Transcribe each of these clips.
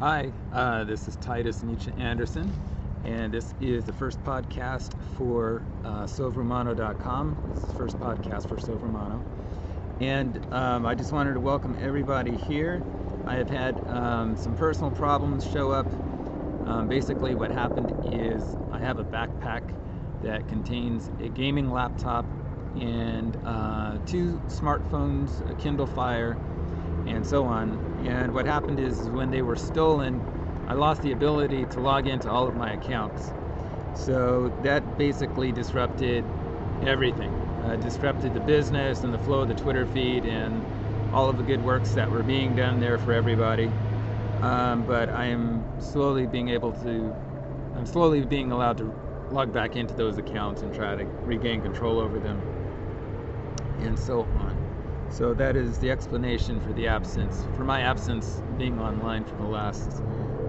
Hi, uh, this is Titus Nietzsche Anderson, and this is the first podcast for uh. This is the first podcast for Sovrumano. And um, I just wanted to welcome everybody here. I have had um, some personal problems show up. Um, basically, what happened is I have a backpack that contains a gaming laptop and uh, two smartphones, a Kindle Fire, and so on. And what happened is when they were stolen, I lost the ability to log into all of my accounts. So that basically disrupted everything. Uh, disrupted the business and the flow of the Twitter feed and all of the good works that were being done there for everybody. Um, but I am slowly being able to, I'm slowly being allowed to log back into those accounts and try to regain control over them and so on. So that is the explanation for the absence, for my absence being online for the last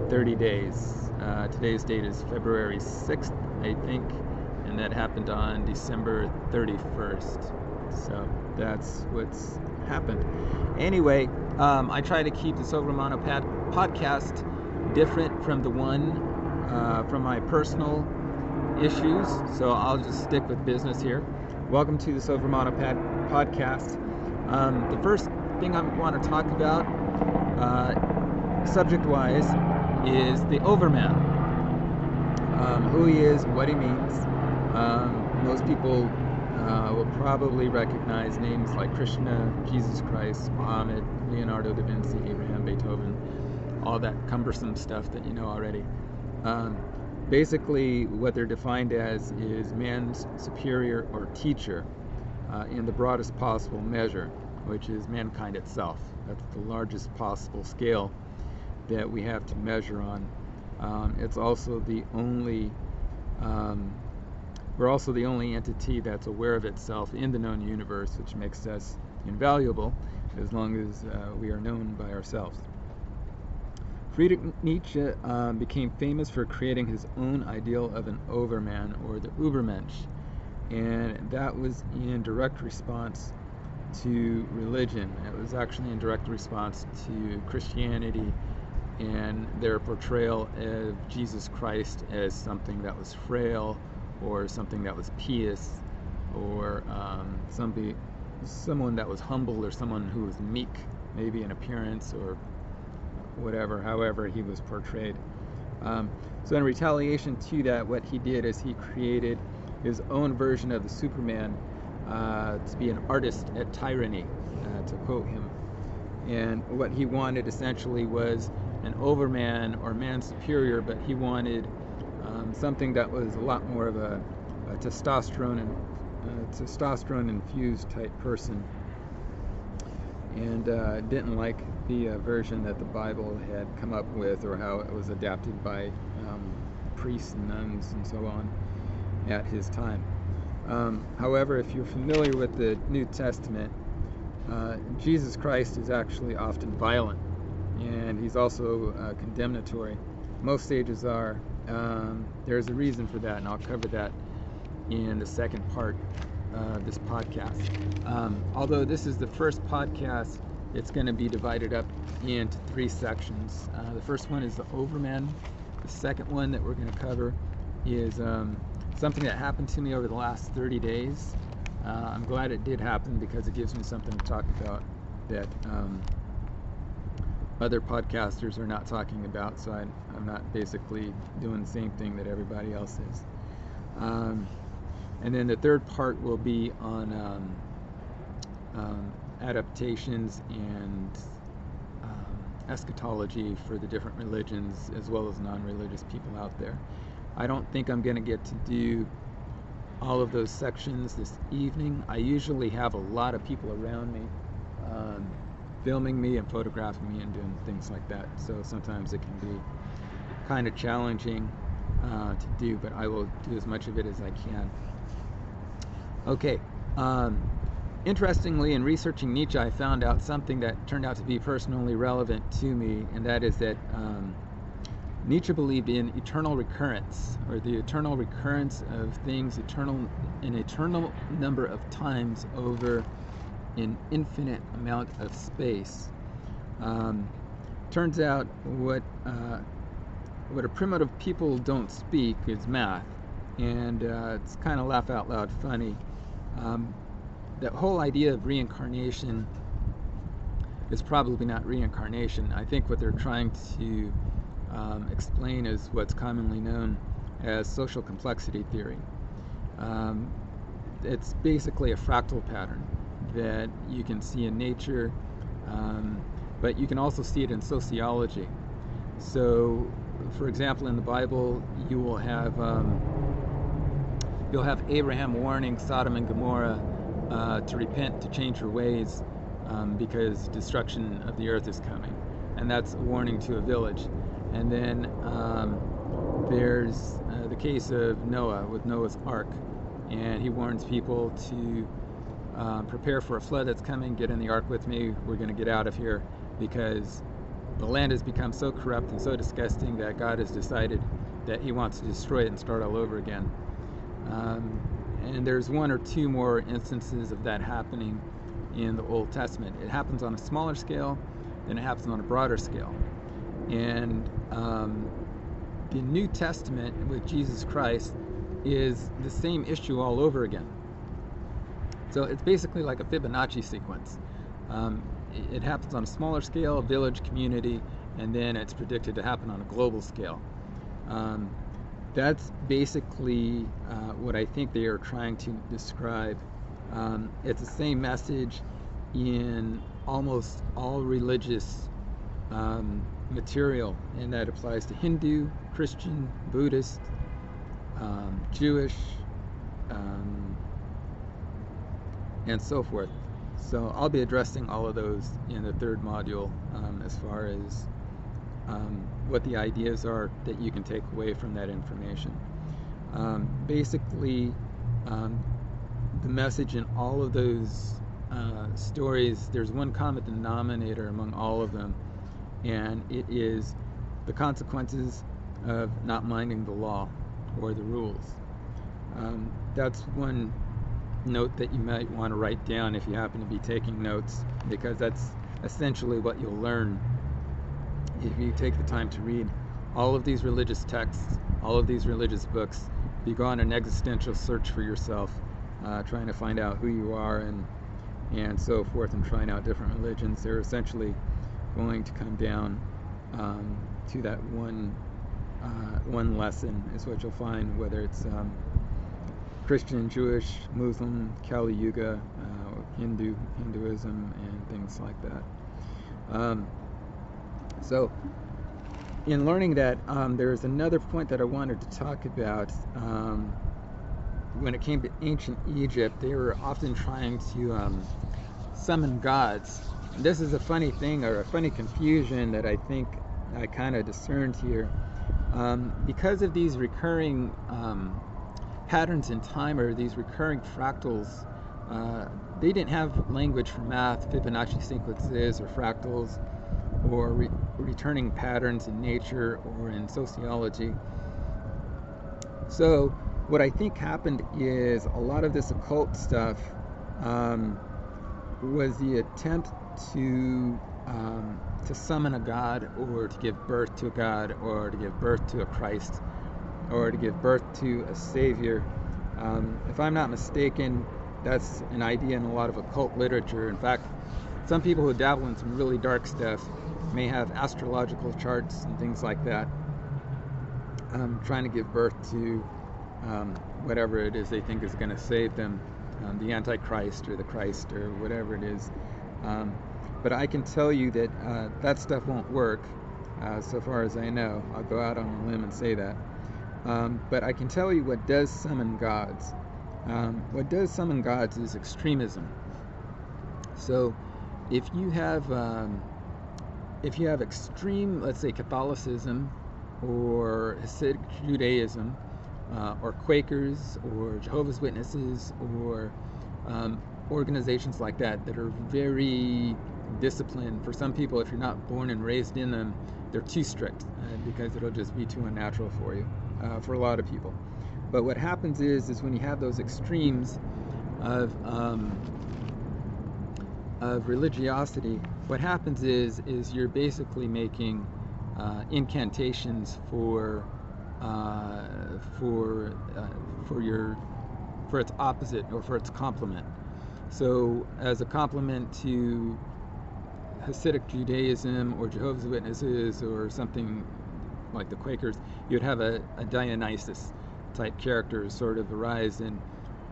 30 days. Uh, today's date is February 6th, I think, and that happened on December 31st. So that's what's happened. Anyway, um, I try to keep the Sovrumano pad- podcast different from the one uh, from my personal issues, so I'll just stick with business here. Welcome to the Sovrumano pad- podcast. Um, the first thing I want to talk about, uh, subject wise, is the Overman. Um, who he is, what he means. Um, most people uh, will probably recognize names like Krishna, Jesus Christ, Muhammad, Leonardo da Vinci, Abraham, Beethoven, all that cumbersome stuff that you know already. Um, basically, what they're defined as is man's superior or teacher uh, in the broadest possible measure, which is mankind itself. That's the largest possible scale that we have to measure on. Um, it's also the only, um, we're also the only entity that's aware of itself in the known universe, which makes us invaluable as long as uh, we are known by ourselves. Friedrich Nietzsche um, became famous for creating his own ideal of an overman or the Ubermensch, and that was in direct response to religion. It was actually in direct response to Christianity and their portrayal of Jesus Christ as something that was frail or something that was pious or um, somebody, someone that was humble or someone who was meek, maybe in appearance or whatever, however he was portrayed. Um, so, in retaliation to that, what he did is he created his own version of the Superman uh, to be an artist at tyranny, uh, to quote him. And what he wanted essentially was an overman or man superior, but he wanted um, something that was a lot more of a, a testosterone and uh, testosterone infused type person, and uh, didn't like the uh, version that the Bible had come up with or how it was adapted by um, priests and nuns and so on at his time. Um, however, if you're familiar with the New Testament, uh, Jesus Christ is actually often violent and he's also uh, condemnatory. Most sages are. Um, there's a reason for that, and I'll cover that in the second part of this podcast. Um, although this is the first podcast, it's going to be divided up into three sections. Uh, the first one is the Overman. The second one that we're going to cover is um, something that happened to me over the last 30 days. Uh, I'm glad it did happen because it gives me something to talk about that um, other podcasters are not talking about, so I, am not basically doing the same thing that everybody else is. Um, and then the third part will be on um, um, adaptations and um, eschatology for the different religions as well as non religious people out there. I don't think I'm going to get to do all of those sections this evening. I usually have a lot of people around me. Um, filming me and photographing me and doing things like that. So sometimes it can be kind of challenging uh, to do, but I will do as much of it as I can. Okay. Um, interestingly, in researching Nietzsche, I found out something that turned out to be personally relevant to me, and that is that um, Nietzsche believed in eternal recurrence, or the eternal recurrence of things, eternal, an eternal number of times over an infinite amount of space. Um, turns out what uh, what a primitive people don't speak is math, and uh, it's kind of laugh out loud funny. Um, that whole idea of reincarnation is probably not reincarnation. I think what they're trying to um, explain is what's commonly known as social complexity theory. Um, it's basically a fractal pattern that you can see in nature, um, but you can also see it in sociology. So, for example, in the Bible, you will have um, you'll have Abraham warning Sodom and Gomorrah uh, to repent, to change your ways, um, because destruction of the earth is coming, and that's a warning to a village. And then um, there's uh, the case of Noah with Noah's Ark, and he warns people to um, prepare for a flood that's coming. Get in the ark with me. We're going to get out of here because the land has become so corrupt and so disgusting that God has decided that He wants to destroy it and start all over again. Um, and there's one or two more instances of that happening in the Old Testament. It happens on a smaller scale, then it happens on a broader scale. And um, the New Testament with Jesus Christ is the same issue all over again. So it's basically like a Fibonacci sequence. Um, it happens on a smaller scale, village, community, and then it's predicted to happen on a global scale. Um, that's basically uh, what I think they are trying to describe. Um, it's the same message in almost all religious um, material, and that applies to Hindu, Christian, Buddhist, um, Jewish, um, and so forth. So I'll be addressing all of those in the third module um, as far as um, what the ideas are that you can take away from that information. Um, basically, um, the message in all of those uh, stories, there's one common denominator among all of them, and it is the consequences of not minding the law or the rules. Um, that's one note that you might want to write down if you happen to be taking notes, because that's essentially what you'll learn if you take the time to read all of these religious texts, all of these religious books. You go on an existential search for yourself, uh, trying to find out who you are and and so forth, and trying out different religions. They're essentially going to come down um, to that one uh, one lesson is what you'll find, whether it's um, Christian, Jewish, Muslim, Kali Yuga, uh, Hindu, Hinduism, and things like that. Um, so, in learning that, um, there's another point that I wanted to talk about. Um, when it came to ancient Egypt, they were often trying to um, summon gods. This is a funny thing or a funny confusion that I think I kind of discerned here. Um, because of these recurring um, patterns in time or these recurring fractals. Uh, they didn't have language for math, Fibonacci sequences, or fractals, or re- returning patterns in nature or in sociology. So, what I think happened is a lot of this occult stuff um, was the attempt to um, to summon a god, or to give birth to a god, or to give birth to a Christ or to give birth to a savior. Um, if I'm not mistaken, that's an idea in a lot of occult literature. In fact, some people who dabble in some really dark stuff may have astrological charts and things like that, um, trying to give birth to um, whatever it is they think is going to save them, um, the Antichrist or the Christ or whatever it is. Um, but I can tell you that uh, that stuff won't work, uh, so far as I know. I'll go out on a limb and say that. Um, but I can tell you what does summon gods. Um, what does summon gods is extremism. So, if you have um, if you have extreme, let's say Catholicism, or Hasidic Judaism, uh, or Quakers, or Jehovah's Witnesses, or um, organizations like that that are very disciplined. For some people, if you're not born and raised in them, they're too strict uh, because it'll just be too unnatural for you uh, for a lot of people. But what happens is, is when you have those extremes of um, of religiosity, what happens is is you're basically making uh, incantations for for uh, for your for its opposite or for its complement. So as a complement to Hasidic Judaism or Jehovah's Witnesses or something like the Quakers, you'd have a, a Dionysus type character sort of arise and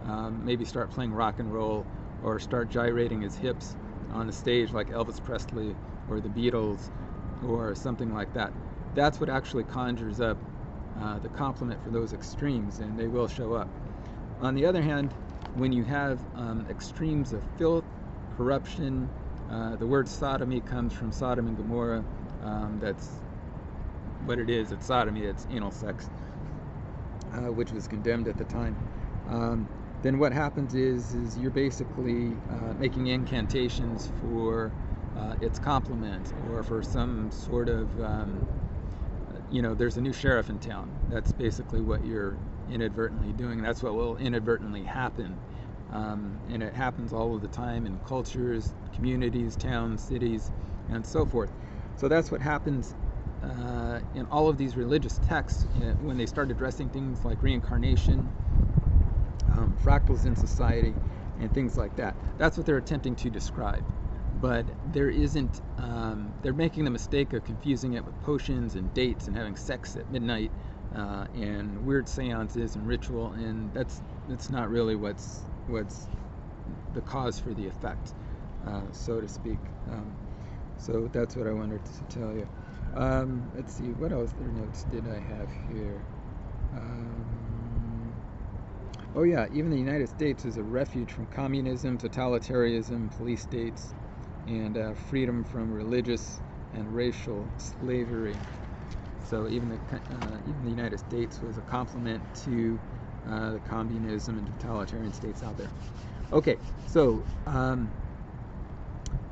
um, maybe start playing rock and roll or start gyrating his hips on the stage like Elvis Presley or the Beatles or something like that. That's what actually conjures up uh, the complement for those extremes, and they will show up. On the other hand, when you have um, extremes of filth, corruption, uh, the word sodomy comes from Sodom and Gomorrah. Um, that's what it is. It's sodomy. It's anal sex, uh, which was condemned at the time. Um, then what happens is is you're basically uh, making incantations for uh, its complement or for some sort of um, you know there's a new sheriff in town that's basically what you're inadvertently doing that's what will inadvertently happen um, and it happens all of the time in cultures communities towns cities and so forth so that's what happens uh, in all of these religious texts uh, when they start addressing things like reincarnation um, fractals in society, and things like that. That's what they're attempting to describe. But there isn't, um, they're making the mistake of confusing it with potions and dates and having sex at midnight uh, and weird seances and ritual, and that's, that's not really what's, what's the cause for the effect, uh, so to speak. Um, so that's what I wanted to tell you. Um, let's see, what other notes did I have here? Um, Oh, yeah, even the United States is a refuge from communism, totalitarianism, police states, and uh, freedom from religious and racial slavery. So even the, uh, even the United States was a complement to uh, the communism and totalitarian states out there. Okay, so um,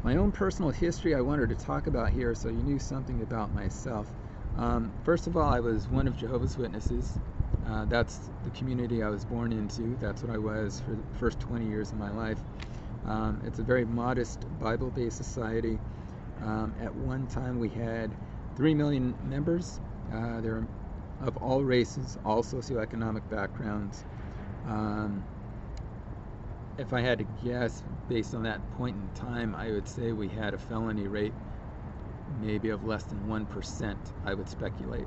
my own personal history I wanted to talk about here so you knew something about myself. Um, first of all, I was one of Jehovah's Witnesses. Uh, that's the community I was born into. That's what I was for the first 20 years of my life. Um, it's a very modest Bible based society. Um, at one time, we had 3 million members. Uh, they're of all races, all socioeconomic backgrounds. Um, if I had to guess, based on that point in time, I would say we had a felony rate maybe of less than 1%, I would speculate.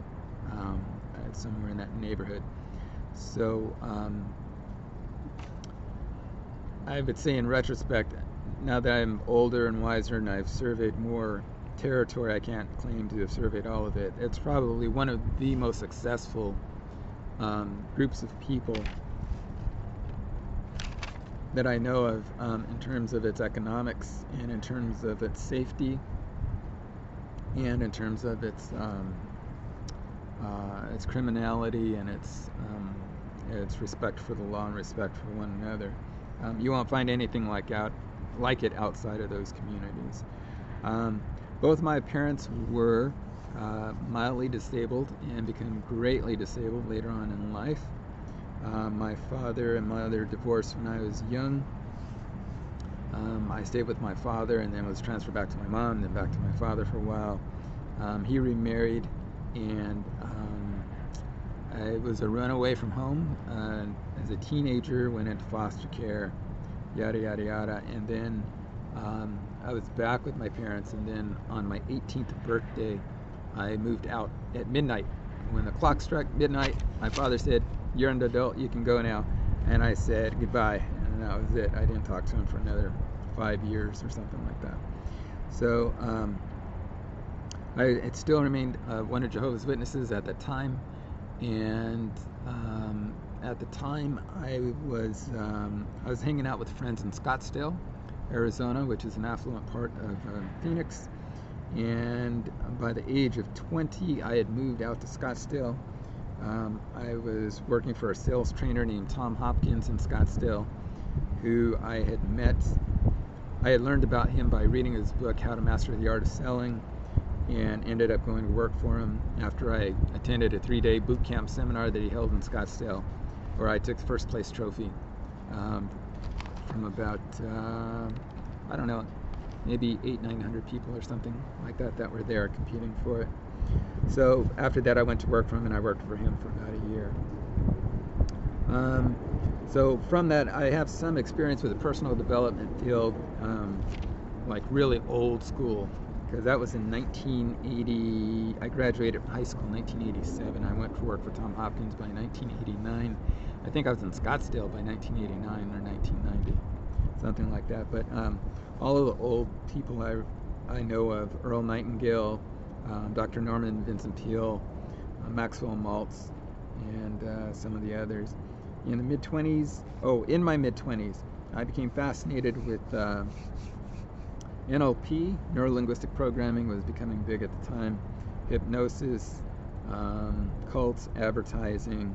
Um, somewhere in that neighborhood. So um, I would say, in retrospect, now that I'm older and wiser and I've surveyed more territory, I can't claim to have surveyed all of it. It's probably one of the most successful um, groups of people that I know of um, in terms of its economics and in terms of its safety and in terms of its um, uh, its criminality and its um, its respect for the law and respect for one another. Um, you won't find anything like out like it outside of those communities. Um, both my parents were uh, mildly disabled and became greatly disabled later on in life. Uh, my father and mother divorced when I was young. Um, I stayed with my father and then was transferred back to my mom, then back to my father for a while. Um, he remarried and um, I was a runaway from home uh, as a teenager, went into foster care, yada yada yada, and then um, I was back with my parents, and then on my 18th birthday, I moved out at midnight. When the clock struck midnight, my father said, "You're an adult, you can go now," and I said goodbye, and that was it. I didn't talk to him for another five years or something like that. So. Um, I it still remained uh, one of Jehovah's Witnesses at that time, and um, at the time I was um, I was hanging out with friends in Scottsdale, Arizona, which is an affluent part of uh, Phoenix. And by the age of 20, I had moved out to Scottsdale. Um, I was working for a sales trainer named Tom Hopkins in Scottsdale, who I had met. I had learned about him by reading his book, How to Master the Art of Selling and ended up going to work for him after I attended a three day boot camp seminar that he held in Scottsdale, where I took the first place trophy um, from about, uh, I don't know, maybe eight, nine hundred people or something like that that were there competing for it. So after that, I went to work for him, and I worked for him for about a year. Um, so from that, I have some experience with the personal development field, um, like really old school, because that was in 1980. I graduated from high school in 1987. I went to work for Tom Hopkins by 1989. I think I was in Scottsdale by 1989 or 1990, something like that. But um, all of the old people I, I know of, Earl Nightingale, um, Dr. Norman Vincent Peale, uh, Maxwell Maltz, and uh, some of the others. In the mid 20s, oh, in my mid 20s, I became fascinated with uh, NLP, neuro linguistic programming, was becoming big at the time, hypnosis, um, cults, advertising,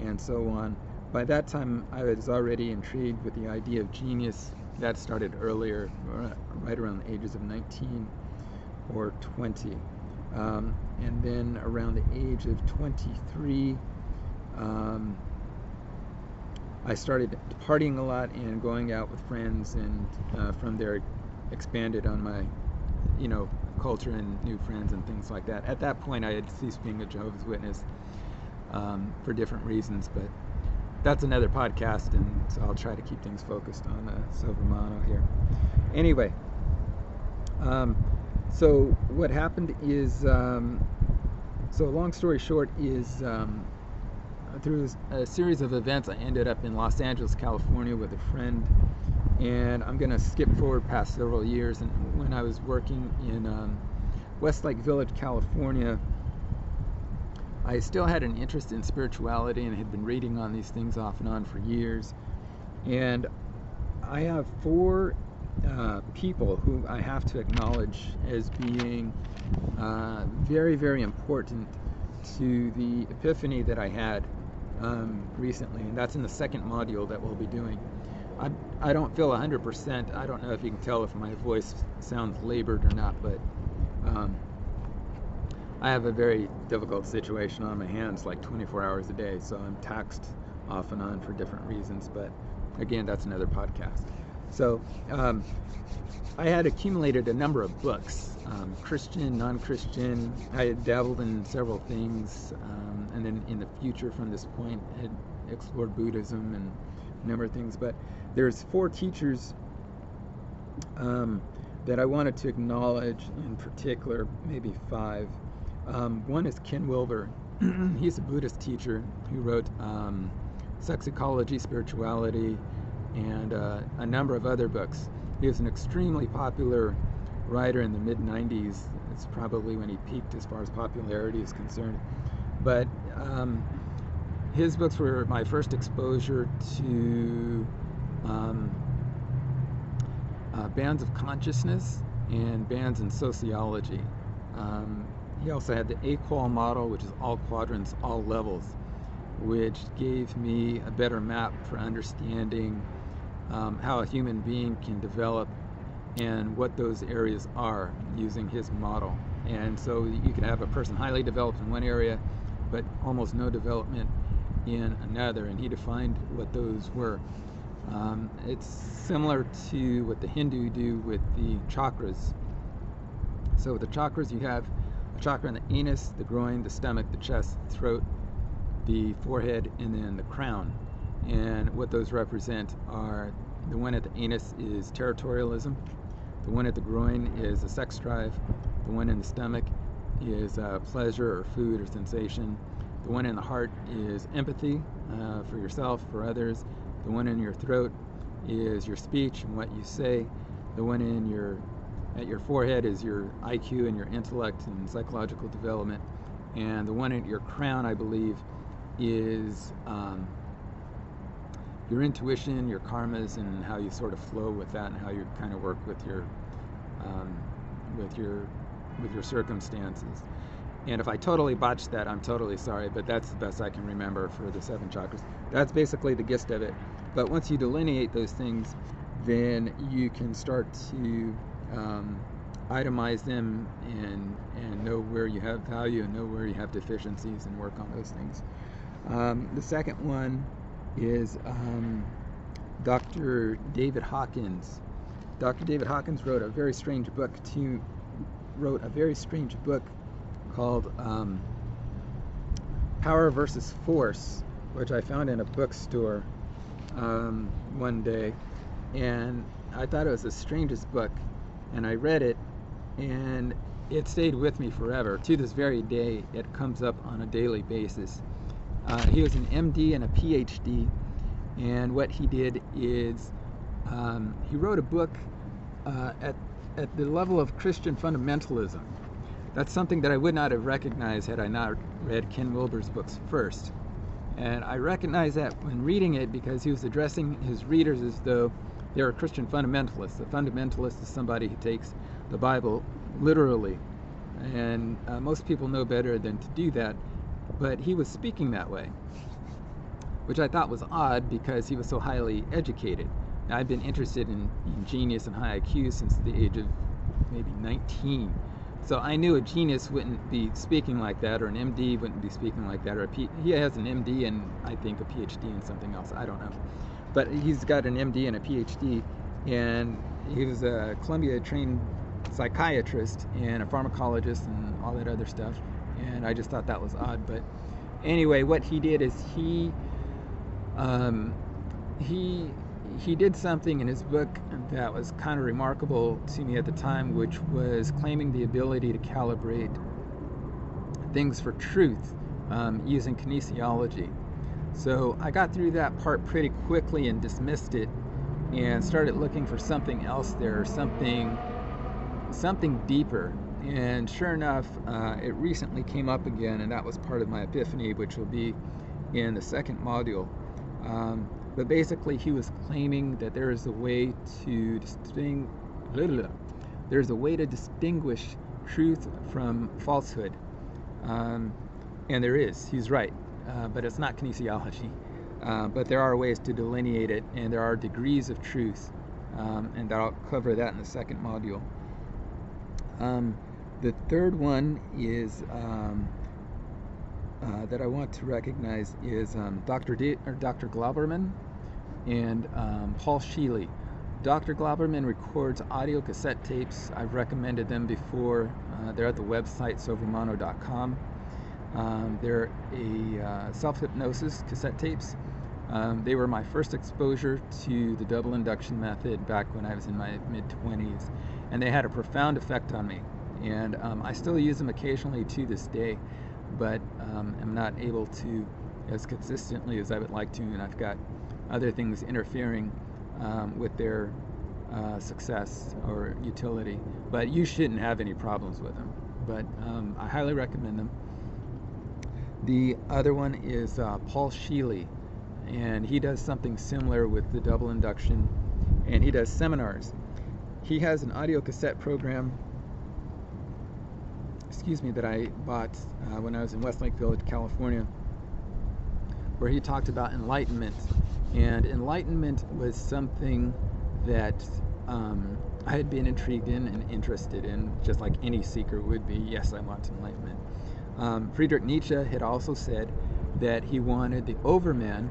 and so on. By that time, I was already intrigued with the idea of genius. That started earlier, right around the ages of 19 or 20. Um, and then around the age of 23, um, I started partying a lot and going out with friends, and uh, from there expanded on my, you know, culture and new friends and things like that. At that point, I had ceased being a Jehovah's Witness um, for different reasons, but that's another podcast, and so I'll try to keep things focused on uh, Sovrumano here. Anyway, um, so what happened is, um, so long story short is, um, through a series of events, I ended up in Los Angeles, California, with a friend, and I'm going to skip forward past several years. And when I was working in um, Westlake Village, California, I still had an interest in spirituality and had been reading on these things off and on for years. And I have four uh, people who I have to acknowledge as being uh, very, very important to the epiphany that I had um, recently, and that's in the second module that we'll be doing. I, I don't feel 100%. I don't know if you can tell if my voice sounds labored or not, but um, I have a very difficult situation on my hands like 24 hours a day, so I'm taxed off and on for different reasons. But again, that's another podcast. So um, I had accumulated a number of books, um, Christian, non-Christian. I had dabbled in several things, um, and then in the future, from this point, had explored Buddhism and a number of things. But there's four teachers um, that I wanted to acknowledge in particular, maybe five. Um, one is Ken Wilber. He's a Buddhist teacher who wrote um, Sex Ecology, Spirituality, and uh, a number of other books. He was an extremely popular writer in the mid 90s. It's probably when he peaked as far as popularity is concerned. But um, his books were my first exposure to um, uh, bands of consciousness and bands in sociology. Um, he also had the AQAL model, which is all quadrants, all levels, which gave me a better map for understanding um, how a human being can develop and what those areas are using his model. And so you can have a person highly developed in one area, but almost no development in another. And he defined what those were. Um, it's similar to what the Hindu do with the chakras. So with the chakras, you have a chakra in the anus, the groin, the stomach, the chest, the throat, the forehead, and then the crown. And what those represent are the one at the anus is territorialism, the one at the groin is a sex drive, the one in the stomach is uh, pleasure or food or sensation, the one in the heart is empathy uh, for yourself, for others, the one in your throat is your speech and what you say, the one in your at your forehead is your IQ and your intellect and psychological development, and the one at your crown, I believe, is um, your intuition, your karmas, and how you sort of flow with that, and how you kind of work with your um, with your with your circumstances. And if I totally botched that, I'm totally sorry, but that's the best I can remember for the seven chakras. That's basically the gist of it. But once you delineate those things, then you can start to um, itemize them and and know where you have value and know where you have deficiencies and work on those things. Um, the second one is um, Dr. David Hawkins. Dr. David Hawkins wrote a very strange book to wrote a very strange book called um, Power versus Force, which I found in a bookstore um, one day, and I thought it was the strangest book, and I read it, and it stayed with me forever. To this very day, it comes up on a daily basis. Uh, he was an MD and a PhD, and what he did is um, he wrote a book uh, at at the level of Christian fundamentalism. That's something that I would not have recognized had I not read Ken Wilber's books first. And I recognize that when reading it because he was addressing his readers as though they're a Christian fundamentalist. A fundamentalist is somebody who takes the Bible literally. And uh, most people know better than to do that. But he was speaking that way, which I thought was odd because he was so highly educated. Now, I've been interested in, in, genius and high IQ since the age of maybe 19. So I knew a genius wouldn't be speaking like that, or an MD wouldn't be speaking like that, or a P- he has an MD and I think a PhD in something else. I don't know, but he's got an MD and a PhD, and he was a Columbia-trained psychiatrist and a pharmacologist and all that other stuff. And I just thought that was odd. But anyway, what he did is he um, he he did something in his book that was kind of remarkable to me at the time, which was claiming the ability to calibrate things for truth um, using kinesiology. So I got through that part pretty quickly and dismissed it and started looking for something else there, something something deeper. And sure enough, uh, it recently came up again, and that was part of my epiphany, which will be in the second module. Um, but basically, he was claiming that there is a way to distinguish. There's a way to distinguish truth from falsehood, um, and there is. He's right, uh, but it's not kinesiology. Uh, but there are ways to delineate it, and there are degrees of truth, um, and I'll cover that in the second module. Um, the third one is um, uh, that I want to recognize is um, Dr. D- or Dr. Glauberman and um, Paul Scheele. Dr. Glauberman records audio cassette tapes. I've recommended them before. Uh, they're at the website sovrumano.com. Um, they're a uh, self hypnosis cassette tapes. Um, they were my first exposure to the double induction method back when I was in my mid 20s, and they had a profound effect on me. And um, I still use them occasionally to this day, but um, am not able to as consistently as I would like to, and I've got other things interfering um, with their uh, success or utility. But you shouldn't have any problems with them. But um, I highly recommend them. The other one is uh, Paul Scheele, and he does something similar with the double induction, and he does seminars. He has an audio cassette program, excuse me, that I bought uh, when I was in Westlake Village, California, where he talked about enlightenment and enlightenment was something that um, I had been intrigued in and interested in, just like any seeker would be. Yes, I want enlightenment. Um, Friedrich Nietzsche had also said that he wanted the overman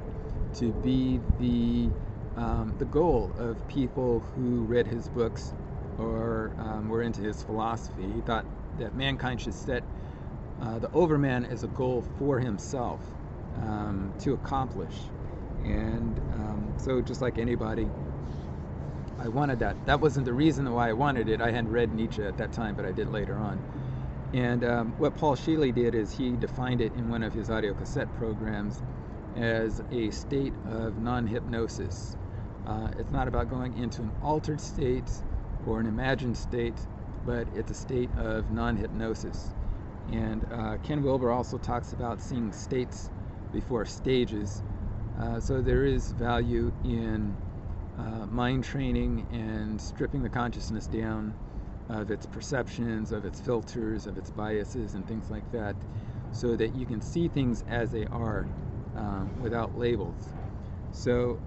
to be the um, the goal of people who read his books or um, were into his philosophy. He thought that mankind should set uh, the overman as a goal for himself um, to accomplish. And um, so, just like anybody, I wanted that. That wasn't the reason why I wanted it. I hadn't read Nietzsche at that time, but I did later on. And um, what Paul Scheele did is he defined it in one of his audio cassette programs as a state of non hypnosis. Uh, it's not about going into an altered state or an imagined state, but it's a state of non hypnosis. And uh, Ken Wilber also talks about seeing states before stages. Uh, so there is value in uh, mind training and stripping the consciousness down of its perceptions, of its filters, of its biases, and things like that, so that you can see things as they are um, without labels. So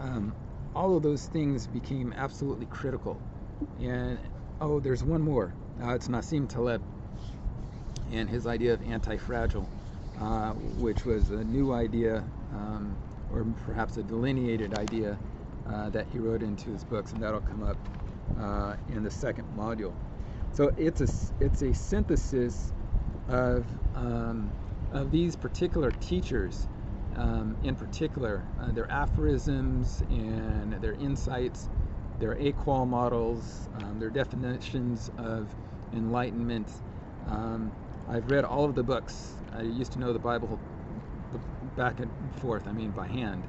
um, all of those things became absolutely critical. And oh, there's one more. Uh, it's Nassim Taleb and his idea of anti fragile. Uh, which was a new idea, um, or perhaps a delineated idea uh, that he wrote into his books, and that'll come up uh, in the second module. So it's a it's a synthesis of um, of these particular teachers, um, in particular, uh, their aphorisms and their insights, their AQAL models, um, their definitions of enlightenment. Um, I've read all of the books. I used to know the Bible back and forth. I mean, by hand.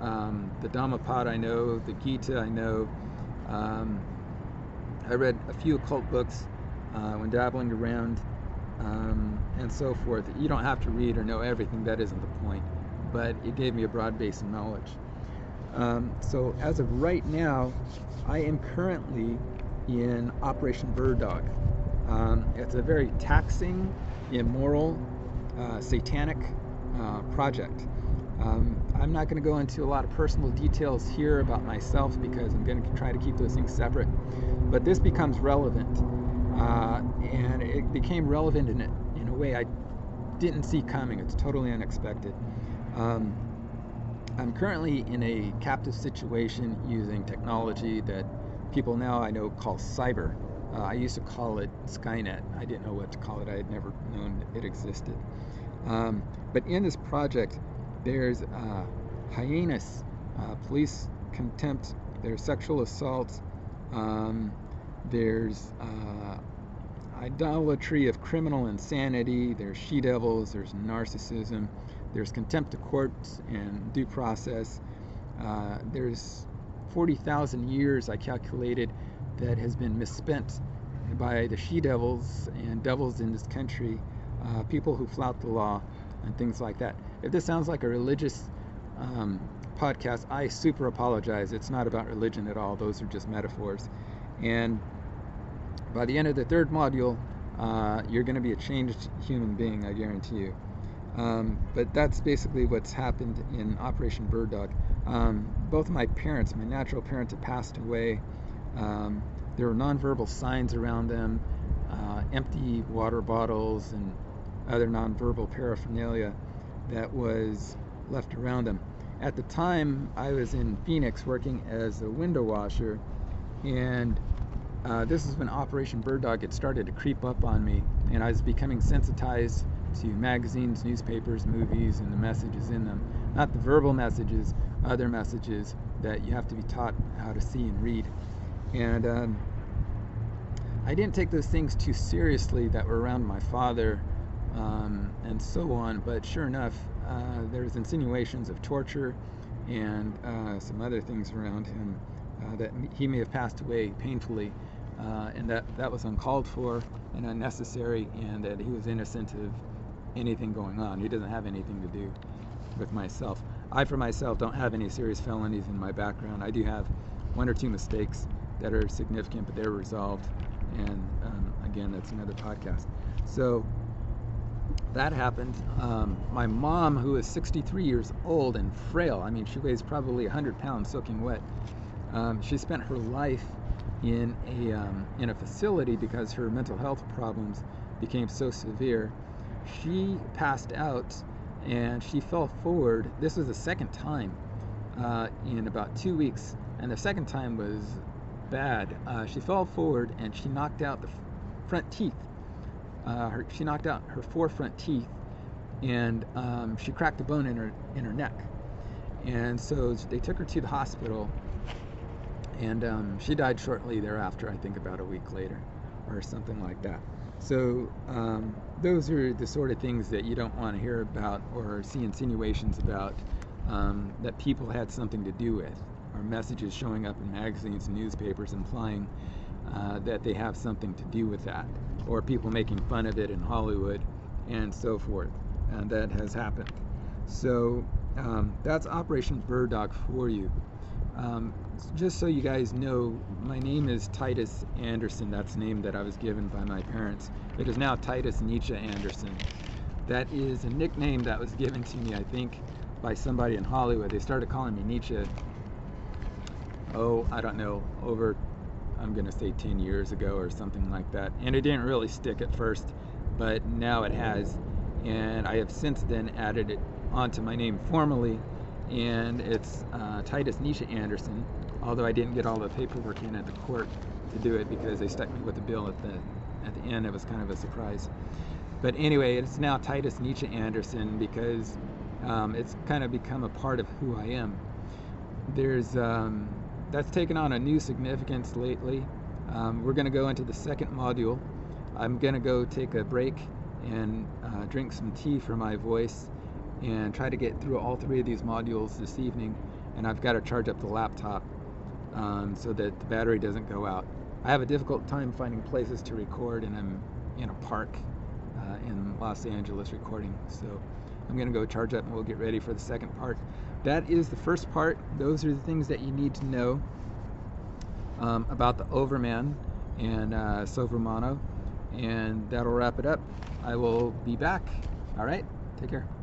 Um, the Dhammapada I know, the Gita I know. Um, I read a few occult books uh, when dabbling around um, and so forth. You don't have to read or know everything, that isn't the point, but it gave me a broad base of knowledge. Um, so, as of right now, I am currently in Operation Bird Dog. Um, it's a very taxing, immoral, uh, satanic uh, project. Um, I'm not going to go into a lot of personal details here about myself because I'm going to try to keep those things separate. But this becomes relevant, uh, and it became relevant in a, in a way I didn't see coming. It's totally unexpected. Um, I'm currently in a captive situation using technology that people now I know call cyber. Uh, I used to call it Skynet. I didn't know what to call it. I had never known it existed. Um, but in this project, there's uh, heinous uh, police contempt, there's sexual assault, um, there's uh, idolatry of criminal insanity, there's she devils, there's narcissism, there's contempt of courts and due process. Uh, there's 40,000 years, I calculated, that has been misspent by the she devils and devils in this country, uh, people who flout the law and things like that. If this sounds like a religious um, podcast, I super apologize. It's not about religion at all, those are just metaphors. And by the end of the third module, uh, you're going to be a changed human being, I guarantee you. Um, but that's basically what's happened in Operation Bird Dog. Um, both my parents, my natural parents, have passed away. Um, there were nonverbal signs around them, uh, empty water bottles, and other nonverbal paraphernalia that was left around them. At the time, I was in Phoenix working as a window washer, and uh, this is when Operation Bird Dog had started to creep up on me, and I was becoming sensitized to magazines, newspapers, movies, and the messages in them. Not the verbal messages, other messages that you have to be taught how to see and read. And um, I didn't take those things too seriously that were around my father um, and so on. But sure enough, uh, there was insinuations of torture and uh, some other things around him uh, that he may have passed away painfully, uh, and that that was uncalled for and unnecessary, and that he was innocent of anything going on. He doesn't have anything to do with myself. I, for myself, don't have any serious felonies in my background. I do have one or two mistakes that are significant, but they're resolved. And um, again, that's another podcast. So that happened. Um, my mom, who is 63 years old and frail, I mean, she weighs probably 100 pounds soaking wet. Um, she spent her life in a um, in a facility because her mental health problems became so severe. She passed out and she fell forward. This was the second time uh, in about two weeks, and the second time was bad. Uh, she fell forward and she knocked out the front teeth uh, her, she knocked out her four front teeth, and um, she cracked a bone in her in her neck. And so they took her to the hospital, and um, she died shortly thereafter. I think about a week later, or something like that. So um, those are the sort of things that you don't want to hear about or see insinuations about um, that people had something to do with, or messages showing up in magazines and newspapers implying uh, that they have something to do with that or people making fun of it in Hollywood and so forth. And that has happened. So um, that's Operation Dog for you. Um, just so you guys know, my name is Titus Anderson. That's the name that I was given by my parents. It is now Titus Nietzsche Anderson. That is a nickname that was given to me, I think, by somebody in Hollywood. They started calling me Nietzsche, oh, I don't know, over I'm going to say 10 years ago or something like that. And it didn't really stick at first, but now it has. And I have since then added it onto my name formally, and it's uh, Titus Nietzsche Anderson, although I didn't get all the paperwork in at the court to do it because they stuck me with the bill at the at the end. It was kind of a surprise. But anyway, it's now Titus Nietzsche Anderson because um, it's kind of become a part of who I am. There's um, that's taken on a new significance lately. Um, we're going to go into the second module. I'm going to go take a break and uh, drink some tea for my voice and try to get through all three of these modules this evening. And I've got to charge up the laptop um, so that the battery doesn't go out. I have a difficult time finding places to record, and I'm in a park uh, in Los Angeles recording. So I'm going to go charge up and we'll get ready for the second part. That is the first part. Those are the things that you need to know um, about the Overman and uh. And that'll wrap it up. I will be back. All right. Take care.